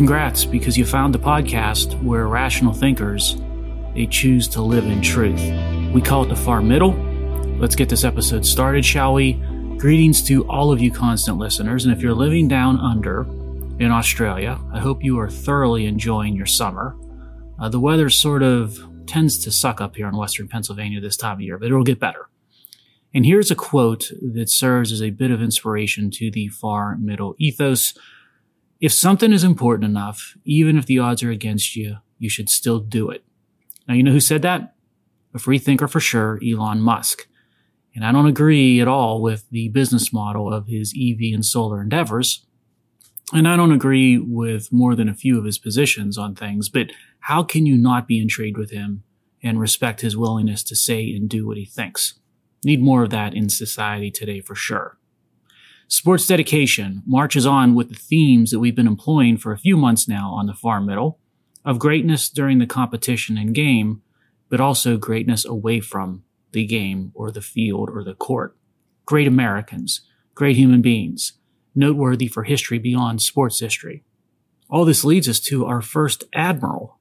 congrats because you found the podcast where rational thinkers they choose to live in truth. We call it the far middle. Let's get this episode started, shall we? Greetings to all of you constant listeners, and if you're living down under in Australia, I hope you are thoroughly enjoying your summer. Uh, the weather sort of tends to suck up here in western Pennsylvania this time of year, but it'll get better. And here's a quote that serves as a bit of inspiration to the far middle ethos. If something is important enough, even if the odds are against you, you should still do it. Now, you know who said that? A free thinker for sure, Elon Musk. And I don't agree at all with the business model of his EV and solar endeavors. And I don't agree with more than a few of his positions on things, but how can you not be intrigued with him and respect his willingness to say and do what he thinks? Need more of that in society today for sure. Sports dedication marches on with the themes that we've been employing for a few months now on the far middle of greatness during the competition and game, but also greatness away from the game or the field or the court. Great Americans, great human beings, noteworthy for history beyond sports history. All this leads us to our first admiral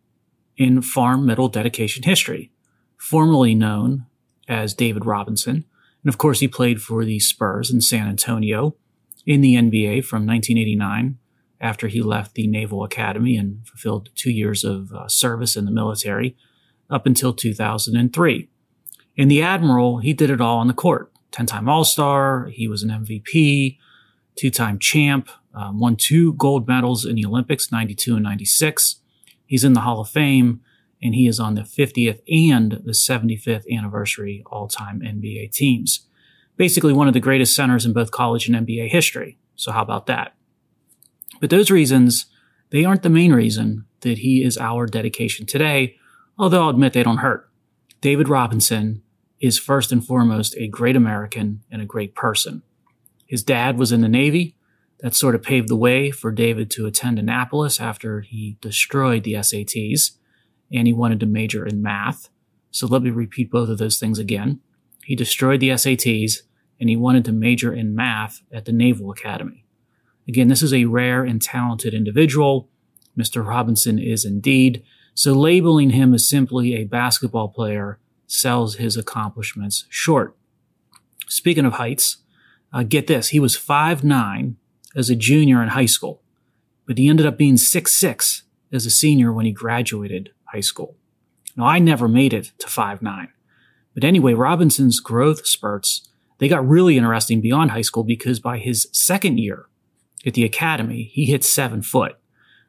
in far middle dedication history, formerly known as David Robinson. And of course, he played for the Spurs in San Antonio in the NBA from 1989 after he left the Naval Academy and fulfilled two years of uh, service in the military up until 2003. In the Admiral, he did it all on the court. 10 time All Star, he was an MVP, two time champ, um, won two gold medals in the Olympics, 92 and 96. He's in the Hall of Fame, and he is on the 50th and the 75th anniversary all time NBA teams. Basically, one of the greatest centers in both college and NBA history. So, how about that? But those reasons, they aren't the main reason that he is our dedication today, although I'll admit they don't hurt. David Robinson is first and foremost a great American and a great person. His dad was in the Navy. That sort of paved the way for David to attend Annapolis after he destroyed the SATs and he wanted to major in math. So let me repeat both of those things again. He destroyed the SATs and he wanted to major in math at the Naval Academy. Again, this is a rare and talented individual. Mr. Robinson is indeed. So labeling him as simply a basketball player sells his accomplishments short. Speaking of heights, uh, get this, he was five nine as a junior in high school, but he ended up being six six as a senior when he graduated high school. Now, I never made it to five nine, But anyway, Robinson's growth spurts, they got really interesting beyond high school because by his second year at the academy, he hit seven foot,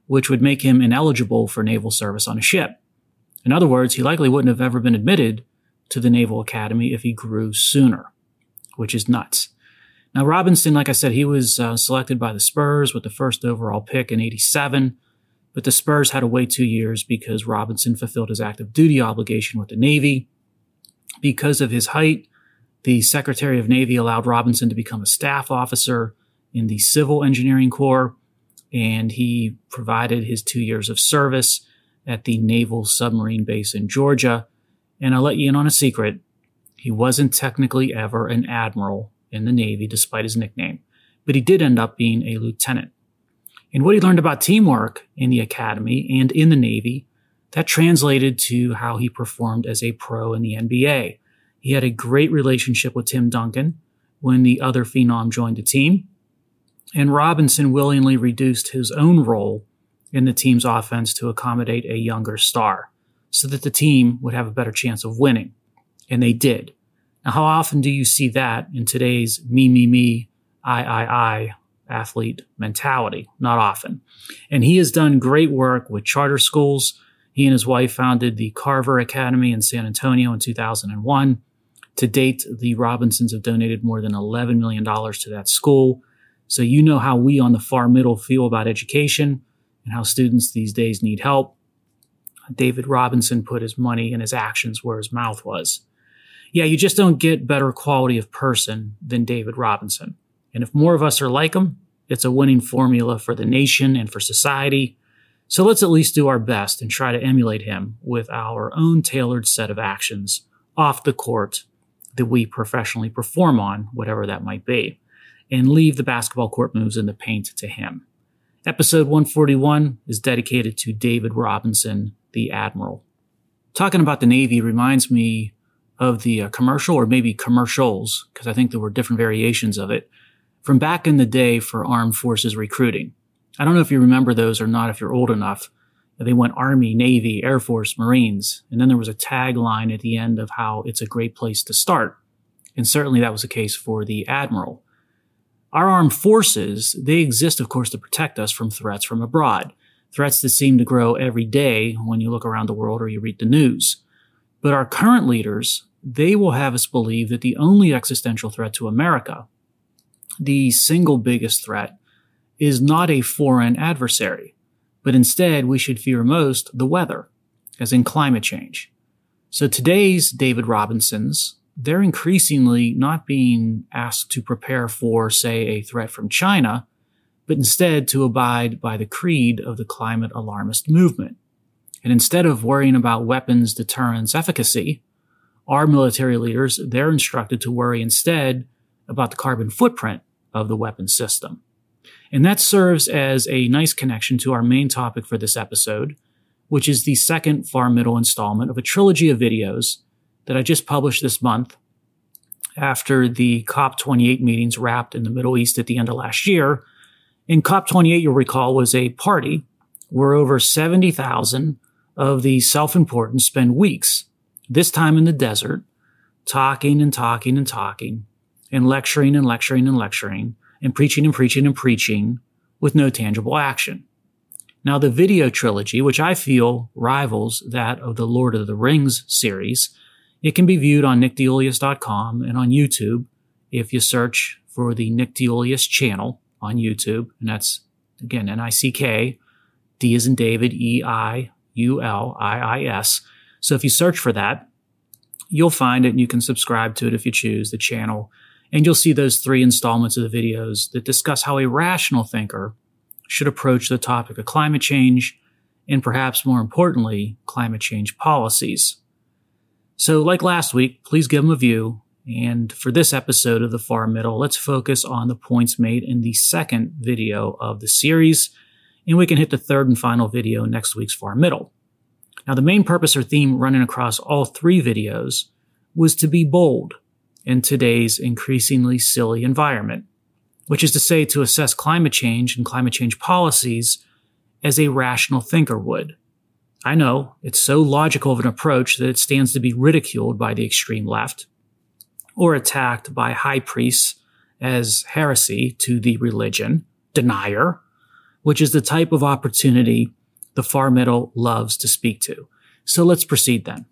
which would make him ineligible for naval service on a ship. In other words, he likely wouldn't have ever been admitted to the Naval Academy if he grew sooner, which is nuts. Now, Robinson, like I said, he was uh, selected by the Spurs with the first overall pick in 87, but the Spurs had to wait two years because Robinson fulfilled his active duty obligation with the Navy. Because of his height, the Secretary of Navy allowed Robinson to become a staff officer in the Civil Engineering Corps, and he provided his two years of service at the Naval Submarine Base in Georgia. And I'll let you in on a secret. He wasn't technically ever an admiral in the Navy, despite his nickname, but he did end up being a lieutenant. And what he learned about teamwork in the academy and in the Navy, that translated to how he performed as a pro in the NBA. He had a great relationship with Tim Duncan when the other phenom joined the team. And Robinson willingly reduced his own role in the team's offense to accommodate a younger star so that the team would have a better chance of winning. And they did. Now, how often do you see that in today's me, me, me, I, I, I athlete mentality? Not often. And he has done great work with charter schools. He and his wife founded the Carver Academy in San Antonio in 2001. To date, the Robinsons have donated more than $11 million to that school. So you know how we on the far middle feel about education and how students these days need help. David Robinson put his money and his actions where his mouth was yeah, you just don't get better quality of person than David Robinson. And if more of us are like him, it's a winning formula for the nation and for society. So let's at least do our best and try to emulate him with our own tailored set of actions off the court that we professionally perform on, whatever that might be, and leave the basketball court moves in the paint to him. Episode 141 is dedicated to David Robinson, the Admiral. Talking about the Navy reminds me of the uh, commercial, or maybe commercials, because I think there were different variations of it, from back in the day for armed forces recruiting. I don't know if you remember those or not, if you're old enough. They went Army, Navy, Air Force, Marines, and then there was a tagline at the end of how it's a great place to start. And certainly that was the case for the Admiral. Our armed forces, they exist, of course, to protect us from threats from abroad. Threats that seem to grow every day when you look around the world or you read the news. But our current leaders, they will have us believe that the only existential threat to America, the single biggest threat, is not a foreign adversary, but instead we should fear most the weather, as in climate change. So today's David Robinsons, they're increasingly not being asked to prepare for, say, a threat from China, but instead to abide by the creed of the climate alarmist movement. And instead of worrying about weapons deterrence efficacy, our military leaders, they're instructed to worry instead about the carbon footprint of the weapon system. And that serves as a nice connection to our main topic for this episode, which is the second far middle installment of a trilogy of videos that I just published this month after the COP28 meetings wrapped in the Middle East at the end of last year. In COP28, you'll recall, was a party where over 70,000 of the self important spend weeks, this time in the desert, talking and talking and talking, and lecturing and lecturing and lecturing, and preaching and preaching and preaching with no tangible action. Now, the video trilogy, which I feel rivals that of the Lord of the Rings series, it can be viewed on nickdeiuliis.com and on YouTube if you search for the Nick Deiuliis channel on YouTube. And that's, again, N-I-C-K, D is in David, E-I-U-L-I-I-S. So if you search for that, you'll find it and you can subscribe to it if you choose the channel. And you'll see those three installments of the videos that discuss how a rational thinker should approach the topic of climate change and perhaps more importantly, climate change policies. So, like last week, please give them a view. And for this episode of the Far Middle, let's focus on the points made in the second video of the series. And we can hit the third and final video next week's Far Middle. Now, the main purpose or theme running across all three videos was to be bold in today's increasingly silly environment, which is to say, to assess climate change and climate change policies as a rational thinker would. I know it's so logical of an approach that it stands to be ridiculed by the extreme left or attacked by high priests as heresy to the religion, denier, which is the type of opportunity the far middle loves to speak to. So let's proceed then.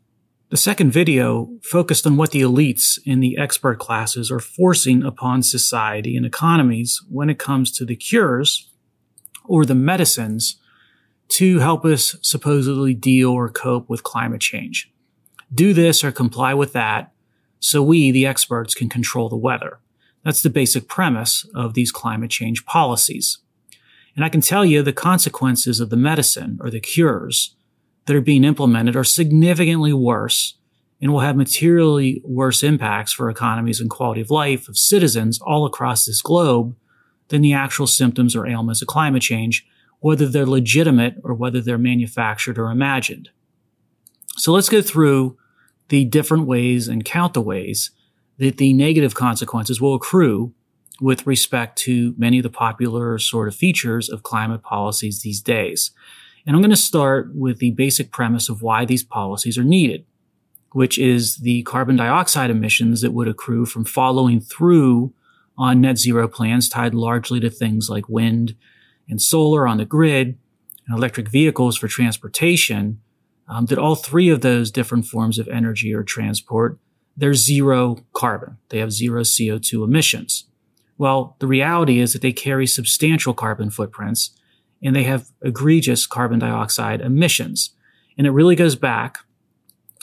The second video focused on what the elites in the expert classes are forcing upon society and economies when it comes to the cures or the medicines to help us supposedly deal or cope with climate change. Do this or comply with that so we, the experts, can control the weather. That's the basic premise of these climate change policies. And I can tell you the consequences of the medicine or the cures that are being implemented are significantly worse and will have materially worse impacts for economies and quality of life of citizens all across this globe than the actual symptoms or ailments of climate change whether they're legitimate or whether they're manufactured or imagined. So let's go through the different ways and count the ways that the negative consequences will accrue with respect to many of the popular sort of features of climate policies these days. And I'm going to start with the basic premise of why these policies are needed, which is the carbon dioxide emissions that would accrue from following through on net zero plans tied largely to things like wind and solar on the grid and electric vehicles for transportation, um, that all three of those different forms of energy or transport, they're zero carbon. They have zero CO2 emissions. Well, the reality is that they carry substantial carbon footprints and they have egregious carbon dioxide emissions. And it really goes back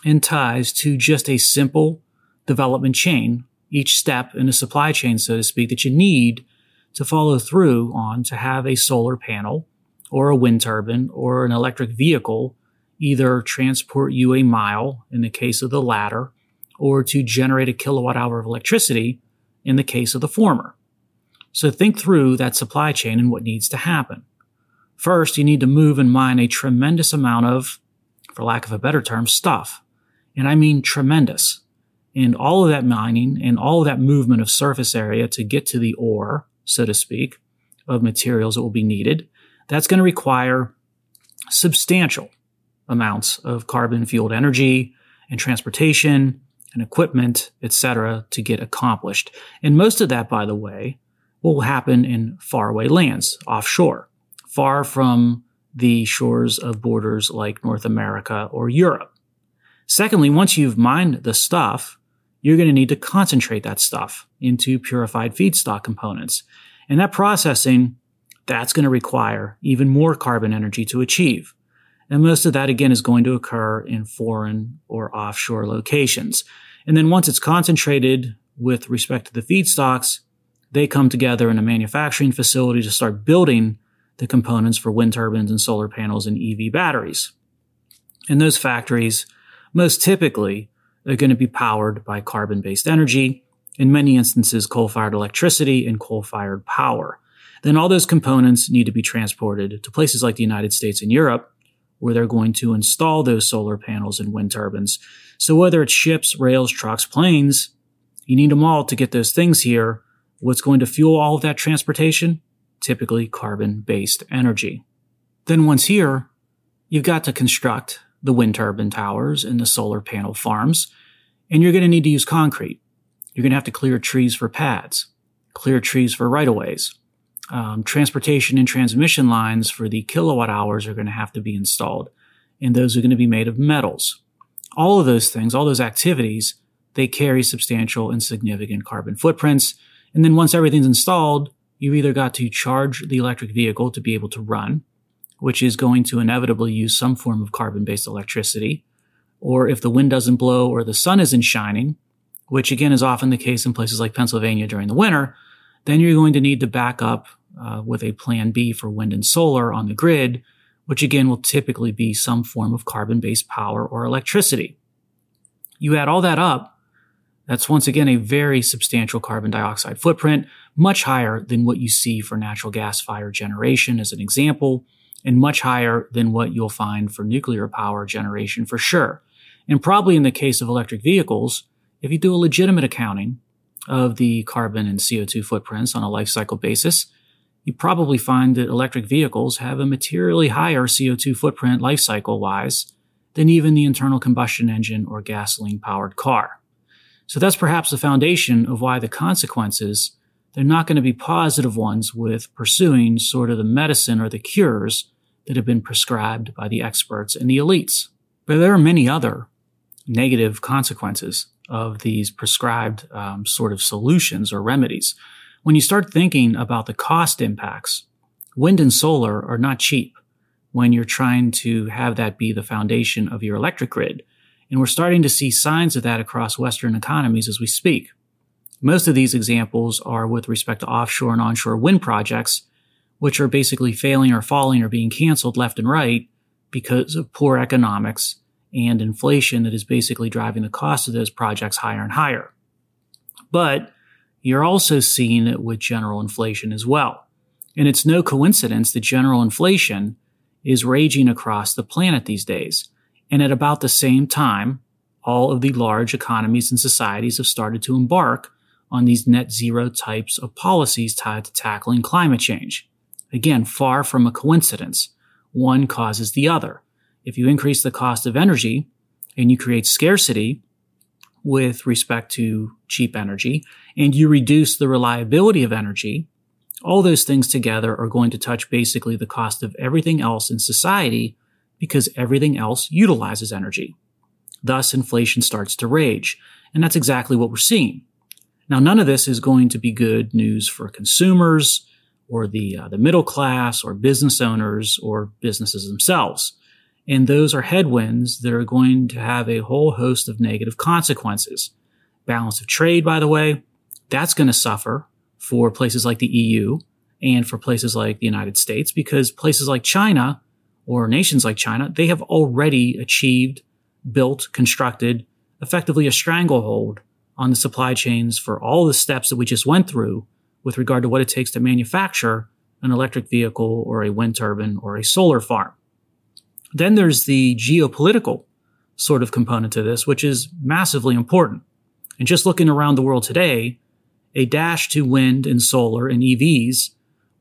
and ties to just a simple development chain, each step in a supply chain, so to speak, that you need to follow through on to have a solar panel or a wind turbine or an electric vehicle either transport you a mile in the case of the latter or to generate a kilowatt hour of electricity in the case of the former. So think through that supply chain and what needs to happen. First, you need to move and mine a tremendous amount of, for lack of a better term, stuff. And I mean tremendous. And all of that mining and all of that movement of surface area to get to the ore, so to speak, of materials that will be needed, that's going to require substantial amounts of carbon fueled energy and transportation and equipment, etc., to get accomplished. And most of that, by the way, will happen in faraway lands, offshore, far from the shores of borders like North America or Europe. Secondly, once you've mined the stuff, you're going to need to concentrate that stuff into purified feedstock components. And that processing, that's going to require even more carbon energy to achieve. And most of that, again, is going to occur in foreign or offshore locations. And then once it's concentrated with respect to the feedstocks, they come together in a manufacturing facility to start building the components for wind turbines and solar panels and EV batteries. And those factories, most typically, are going to be powered by carbon based energy, in many instances, coal fired electricity and coal fired power. Then all those components need to be transported to places like the United States and Europe where they're going to install those solar panels and wind turbines. So whether it's ships, rails, trucks, planes, you need them all to get those things here. What's going to fuel all of that transportation? Typically carbon based energy. Then once here, you've got to construct the wind turbine towers and the solar panel farms, and you're going to need to use concrete. You're going to have to clear trees for pads, clear trees for right of ways, um, transportation and transmission lines for the kilowatt hours are going to have to be installed. And those are going to be made of metals. All of those things, all those activities, they carry substantial and significant carbon footprints. And then once everything's installed, you've either got to charge the electric vehicle to be able to run, which is going to inevitably use some form of carbon based electricity. Or if the wind doesn't blow or the sun isn't shining, which again is often the case in places like Pennsylvania during the winter, then you're going to need to back up uh, with a plan B for wind and solar on the grid, which again will typically be some form of carbon based power or electricity. You add all that up, that's once again a very substantial carbon dioxide footprint, much higher than what you see for natural gas fire generation as an example, and much higher than what you'll find for nuclear power generation for sure. And probably in the case of electric vehicles, if you do a legitimate accounting, of the carbon and CO2 footprints on a life cycle basis, you probably find that electric vehicles have a materially higher CO2 footprint life cycle wise than even the internal combustion engine or gasoline powered car. So that's perhaps the foundation of why the consequences, they're not going to be positive ones with pursuing sort of the medicine or the cures that have been prescribed by the experts and the elites. But there are many other negative consequences of these prescribed um, sort of solutions or remedies. When you start thinking about the cost impacts, wind and solar are not cheap when you're trying to have that be the foundation of your electric grid. And we're starting to see signs of that across Western economies as we speak. Most of these examples are with respect to offshore and onshore wind projects, which are basically failing or falling or being canceled left and right because of poor economics and inflation that is basically driving the cost of those projects higher and higher. But you're also seeing it with general inflation as well. And it's no coincidence that general inflation is raging across the planet these days. And at about the same time, all of the large economies and societies have started to embark on these net zero types of policies tied to tackling climate change. Again, far from a coincidence. One causes the other if you increase the cost of energy and you create scarcity with respect to cheap energy and you reduce the reliability of energy, all those things together are going to touch basically the cost of everything else in society because everything else utilizes energy. Thus, inflation starts to rage. And that's exactly what we're seeing. Now, none of this is going to be good news for consumers or the, uh, the middle class or business owners or businesses themselves. And those are headwinds that are going to have a whole host of negative consequences. Balance of trade, by the way, that's going to suffer for places like the EU and for places like the United States because places like China or nations like China, they have already achieved, built, constructed effectively a stranglehold on the supply chains for all the steps that we just went through with regard to what it takes to manufacture an electric vehicle or a wind turbine or a solar farm. Then there's the geopolitical sort of component to this, which is massively important. And just looking around the world today, a dash to wind and solar and EVs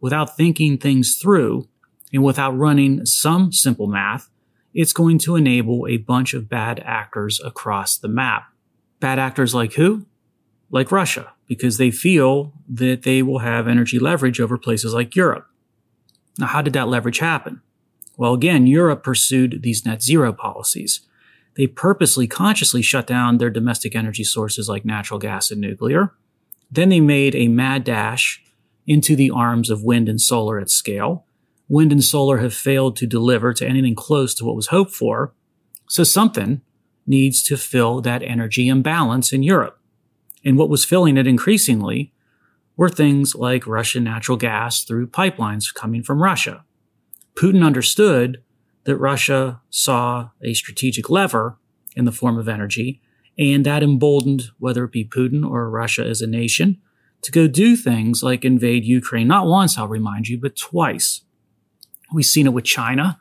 without thinking things through and without running some simple math, it's going to enable a bunch of bad actors across the map. Bad actors like who? Like Russia, because they feel that they will have energy leverage over places like Europe. Now, how did that leverage happen? Well, again, Europe pursued these net zero policies. They purposely, consciously shut down their domestic energy sources like natural gas and nuclear. Then they made a mad dash into the arms of wind and solar at scale. Wind and solar have failed to deliver to anything close to what was hoped for. So something needs to fill that energy imbalance in Europe. And what was filling it increasingly were things like Russian natural gas through pipelines coming from Russia. Putin understood that Russia saw a strategic lever in the form of energy, and that emboldened whether it be Putin or Russia as a nation to go do things like invade Ukraine, not once, I'll remind you, but twice. We've seen it with China.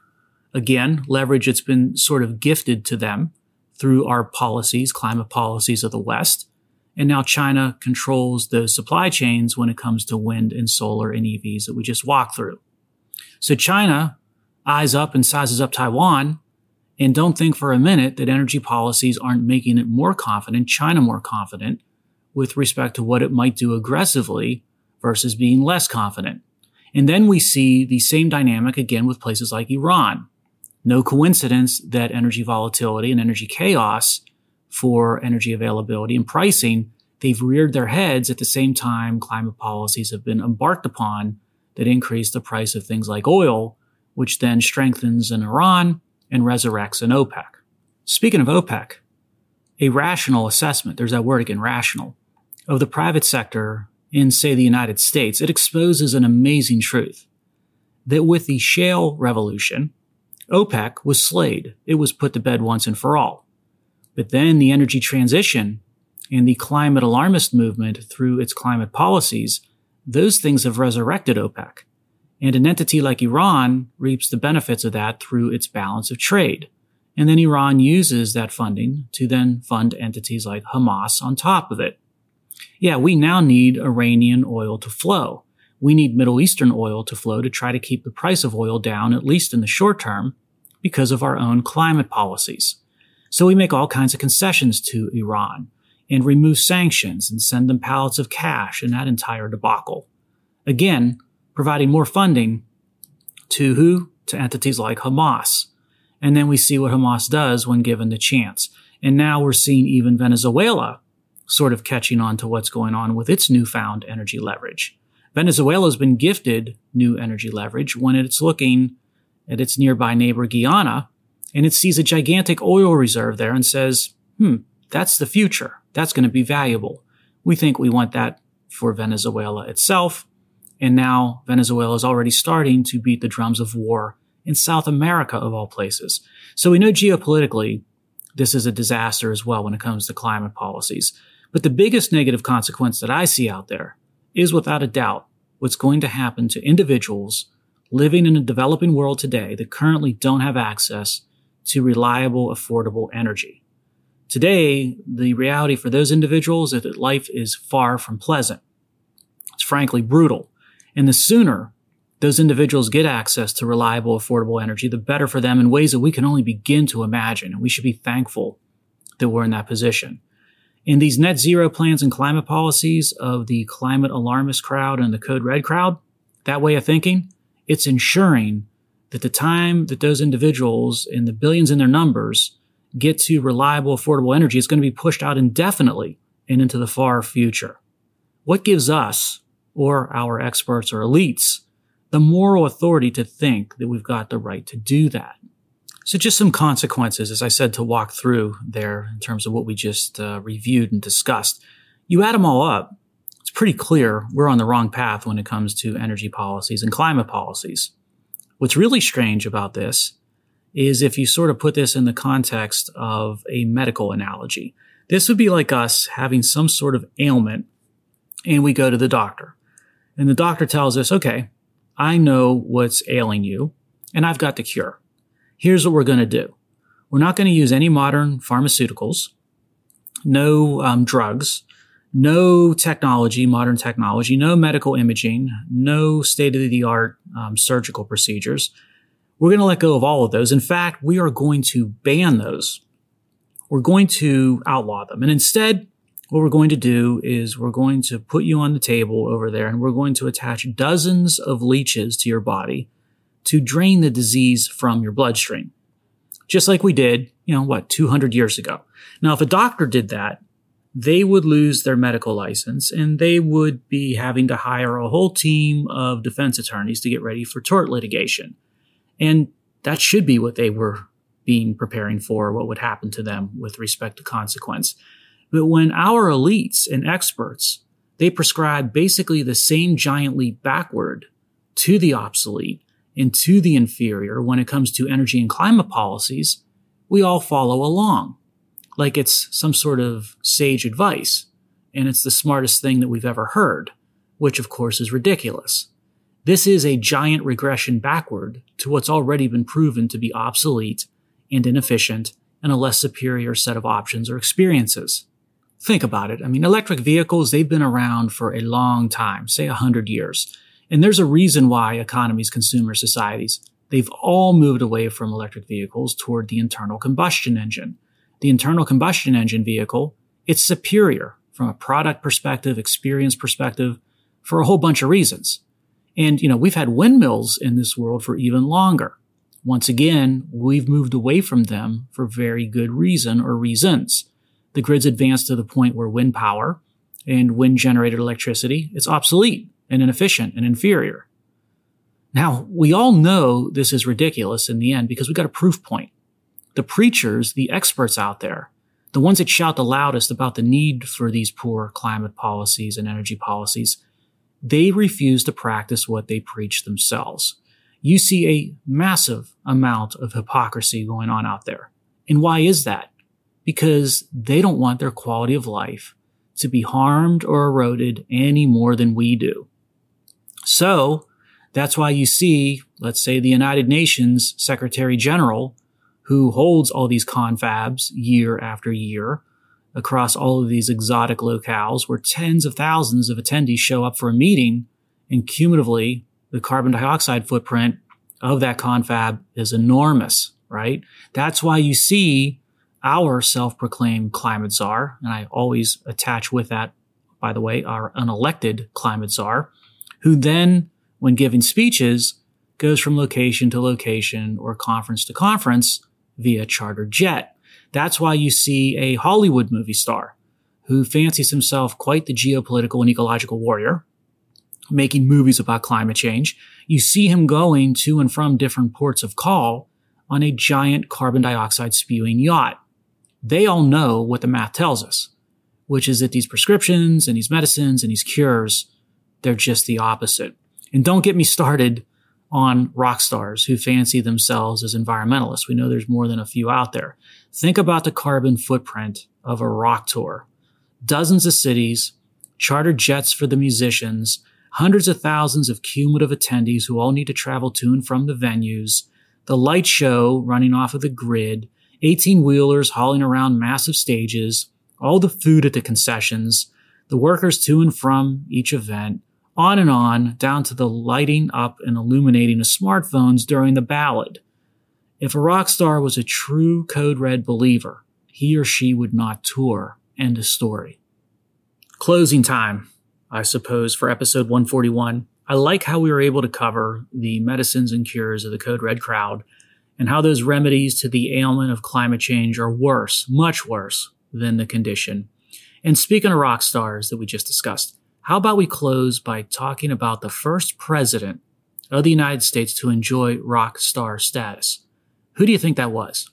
Again, leverage that's been sort of gifted to them through our policies, climate policies of the West. And now China controls the supply chains when it comes to wind and solar and EVs that we just walked through. So China eyes up and sizes up Taiwan and don't think for a minute that energy policies aren't making it more confident, China more confident with respect to what it might do aggressively versus being less confident. And then we see the same dynamic again with places like Iran. No coincidence that energy volatility and energy chaos for energy availability and pricing, they've reared their heads at the same time climate policies have been embarked upon that increase the price of things like oil, which then strengthens in Iran and resurrects in OPEC. Speaking of OPEC, a rational assessment, there's that word again, rational, of the private sector in, say, the United States, it exposes an amazing truth that with the shale revolution, OPEC was slayed. It was put to bed once and for all. But then the energy transition and the climate alarmist movement through its climate policies those things have resurrected OPEC. And an entity like Iran reaps the benefits of that through its balance of trade. And then Iran uses that funding to then fund entities like Hamas on top of it. Yeah, we now need Iranian oil to flow. We need Middle Eastern oil to flow to try to keep the price of oil down, at least in the short term, because of our own climate policies. So we make all kinds of concessions to Iran and remove sanctions and send them pallets of cash in that entire debacle. Again, providing more funding to who? To entities like Hamas. And then we see what Hamas does when given the chance. And now we're seeing even Venezuela sort of catching on to what's going on with its newfound energy leverage. Venezuela has been gifted new energy leverage when it's looking at its nearby neighbor Guyana and it sees a gigantic oil reserve there and says, hmm, that's the future. That's going to be valuable. We think we want that for Venezuela itself. And now Venezuela is already starting to beat the drums of war in South America of all places. So we know geopolitically this is a disaster as well when it comes to climate policies. But the biggest negative consequence that I see out there is without a doubt what's going to happen to individuals living in a developing world today that currently don't have access to reliable, affordable energy. Today, the reality for those individuals is that life is far from pleasant. It's frankly brutal. And the sooner those individuals get access to reliable, affordable energy, the better for them in ways that we can only begin to imagine. And we should be thankful that we're in that position. In these net zero plans and climate policies of the climate alarmist crowd and the code red crowd, that way of thinking, it's ensuring that the time that those individuals and the billions in their numbers get to reliable, affordable energy is going to be pushed out indefinitely and into the far future. What gives us, or our experts or elites, the moral authority to think that we've got the right to do that? So just some consequences, as I said, to walk through there in terms of what we just uh, reviewed and discussed. You add them all up, it's pretty clear we're on the wrong path when it comes to energy policies and climate policies. What's really strange about this is if you sort of put this in the context of a medical analogy. This would be like us having some sort of ailment and we go to the doctor. And the doctor tells us, okay, I know what's ailing you, and I've got the cure. Here's what we're going to do. We're not going to use any modern pharmaceuticals, no um, drugs, no technology, modern technology, no medical imaging, no state of the art um, surgical procedures. We're going to let go of all of those. In fact, we are going to ban those. We're going to outlaw them. And instead, what we're going to do is we're going to put you on the table over there and we're going to attach dozens of leeches to your body to drain the disease from your bloodstream. Just like we did, you know, what, 200 years ago. Now, if a doctor did that, they would lose their medical license and they would be having to hire a whole team of defense attorneys to get ready for tort litigation. And that should be what they were being preparing for, what would happen to them with respect to consequence. But when our elites and experts, they prescribe basically the same giant leap backward to the obsolete and to the inferior when it comes to energy and climate policies, we all follow along like it's some sort of sage advice, and it's the smartest thing that we've ever heard, which of course is ridiculous. This is a giant regression backward to what's already been proven to be obsolete and inefficient and a less superior set of options or experiences. Think about it. I mean, electric vehicles, they've been around for a long time, say a hundred years. And there's a reason why economies, consumer societies, they've all moved away from electric vehicles toward the internal combustion engine the internal combustion engine vehicle, it's superior from a product perspective, experience perspective, for a whole bunch of reasons. And, you know, we've had windmills in this world for even longer. Once again, we've moved away from them for very good reason or reasons. The grid's advanced to the point where wind power and wind generated electricity, it's obsolete and inefficient and inferior. Now, we all know this is ridiculous in the end because we got a proof point the preachers, the experts out there, the ones that shout the loudest about the need for these poor climate policies and energy policies, they refuse to practice what they preach themselves. You see a massive amount of hypocrisy going on out there. And why is that? Because they don't want their quality of life to be harmed or eroded any more than we do. So that's why you see, let's say the United Nations Secretary General who holds all these confabs year after year across all of these exotic locales where tens of thousands of attendees show up for a meeting and cumulatively the carbon dioxide footprint of that confab is enormous, right? That's why you see our self-proclaimed climate czar, and I always attach with that, by the way, our unelected climate czar, who then, when giving speeches, goes from location to location or conference to conference via charter jet. That's why you see a Hollywood movie star who fancies himself quite the geopolitical and ecological warrior, making movies about climate change. You see him going to and from different ports of call on a giant carbon dioxide spewing yacht. They all know what the math tells us, which is that these prescriptions and these medicines and these cures, they're just the opposite. And don't get me started on rock stars who fancy themselves as environmentalists. We know there's more than a few out there. Think about the carbon footprint of a rock tour. Dozens of cities, chartered jets for the musicians, hundreds of thousands of cumulative attendees who all need to travel to and from the venues, the light show running off of the grid, 18 wheelers hauling around massive stages, all the food at the concessions, the workers to and from each event, on and on down to the lighting up and illuminating of smartphones during the ballad. If a rock star was a true Code Red believer, he or she would not tour. End of story. Closing time, I suppose, for episode 141. I like how we were able to cover the medicines and cures of the Code Red crowd and how those remedies to the ailment of climate change are worse, much worse than the condition. And speaking of rock stars that we just discussed, how about we close by talking about the first president of the United States to enjoy rock star status? Who do you think that was?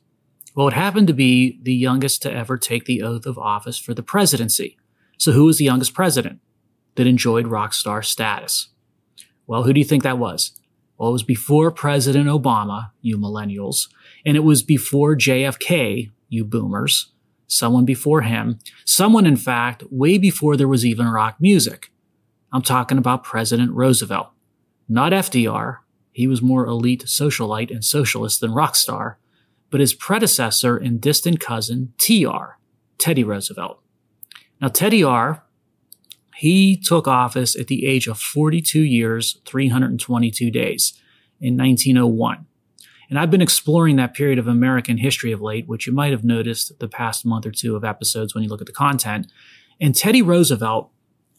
Well, it happened to be the youngest to ever take the oath of office for the presidency. So who was the youngest president that enjoyed rock star status? Well, who do you think that was? Well, it was before President Obama, you millennials, and it was before JFK, you boomers, someone before him, someone, in fact, way before there was even rock music. I'm talking about President Roosevelt. not FDR, he was more elite socialite and socialist than rock star, but his predecessor and distant cousin, TR, Teddy Roosevelt. Now, Teddy R, he took office at the age of 42 years, 322 days in 1901. And I've been exploring that period of American history of late, which you might have noticed the past month or two of episodes when you look at the content. And Teddy Roosevelt,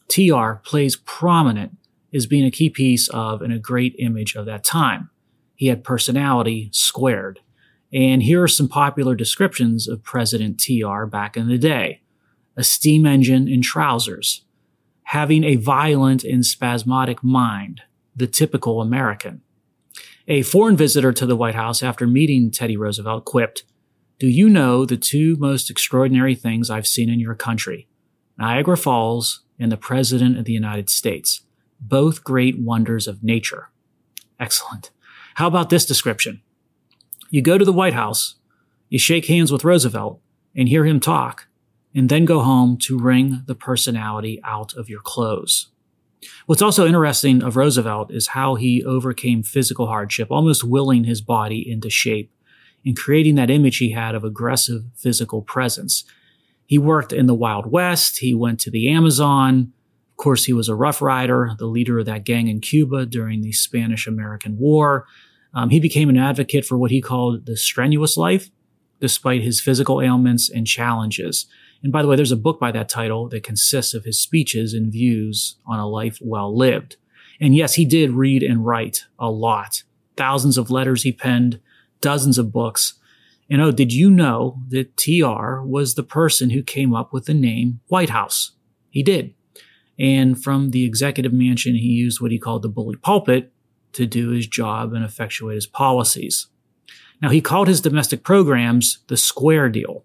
TR, plays prominent as being a key piece of and a great image of that time. He had personality squared. And here are some popular descriptions of President TR back in the day. A steam engine in trousers, having a violent and spasmodic mind, the typical American a foreign visitor to the White House after meeting Teddy Roosevelt quipped, Do you know the two most extraordinary things I've seen in your country? Niagara Falls and the President of the United States, both great wonders of nature. Excellent. How about this description? You go to the White House, you shake hands with Roosevelt and hear him talk, and then go home to wring the personality out of your clothes. What's also interesting of Roosevelt is how he overcame physical hardship, almost willing his body into shape and creating that image he had of aggressive physical presence. He worked in the Wild West. He went to the Amazon. Of course, he was a Rough Rider, the leader of that gang in Cuba during the Spanish American War. Um, he became an advocate for what he called the strenuous life, despite his physical ailments and challenges. And by the way, there's a book by that title that consists of his speeches and views on a life well lived. And yes, he did read and write a lot. Thousands of letters he penned, dozens of books. And oh, did you know that TR was the person who came up with the name White House? He did. And from the executive mansion, he used what he called the bully pulpit to do his job and effectuate his policies. Now, he called his domestic programs the square deal.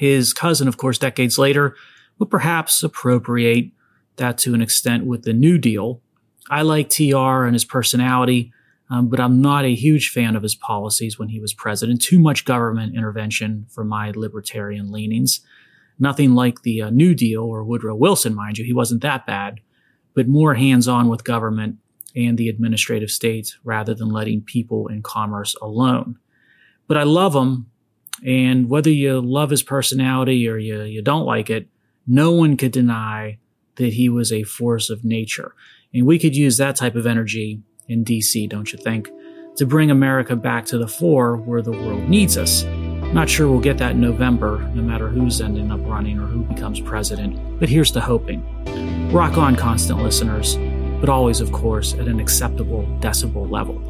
His cousin, of course, decades later, would perhaps appropriate that to an extent with the New Deal. I like TR and his personality, um, but I'm not a huge fan of his policies when he was president. Too much government intervention for my libertarian leanings. Nothing like the uh, New Deal or Woodrow Wilson, mind you. He wasn't that bad, but more hands on with government and the administrative state rather than letting people and commerce alone. But I love him and whether you love his personality or you, you don't like it, no one could deny that he was a force of nature. And we could use that type of energy in DC, don't you think? To bring America back to the fore where the world needs us. Not sure we'll get that in November, no matter who's ending up running or who becomes president, but here's to hoping. Rock on, constant listeners, but always, of course, at an acceptable decibel level.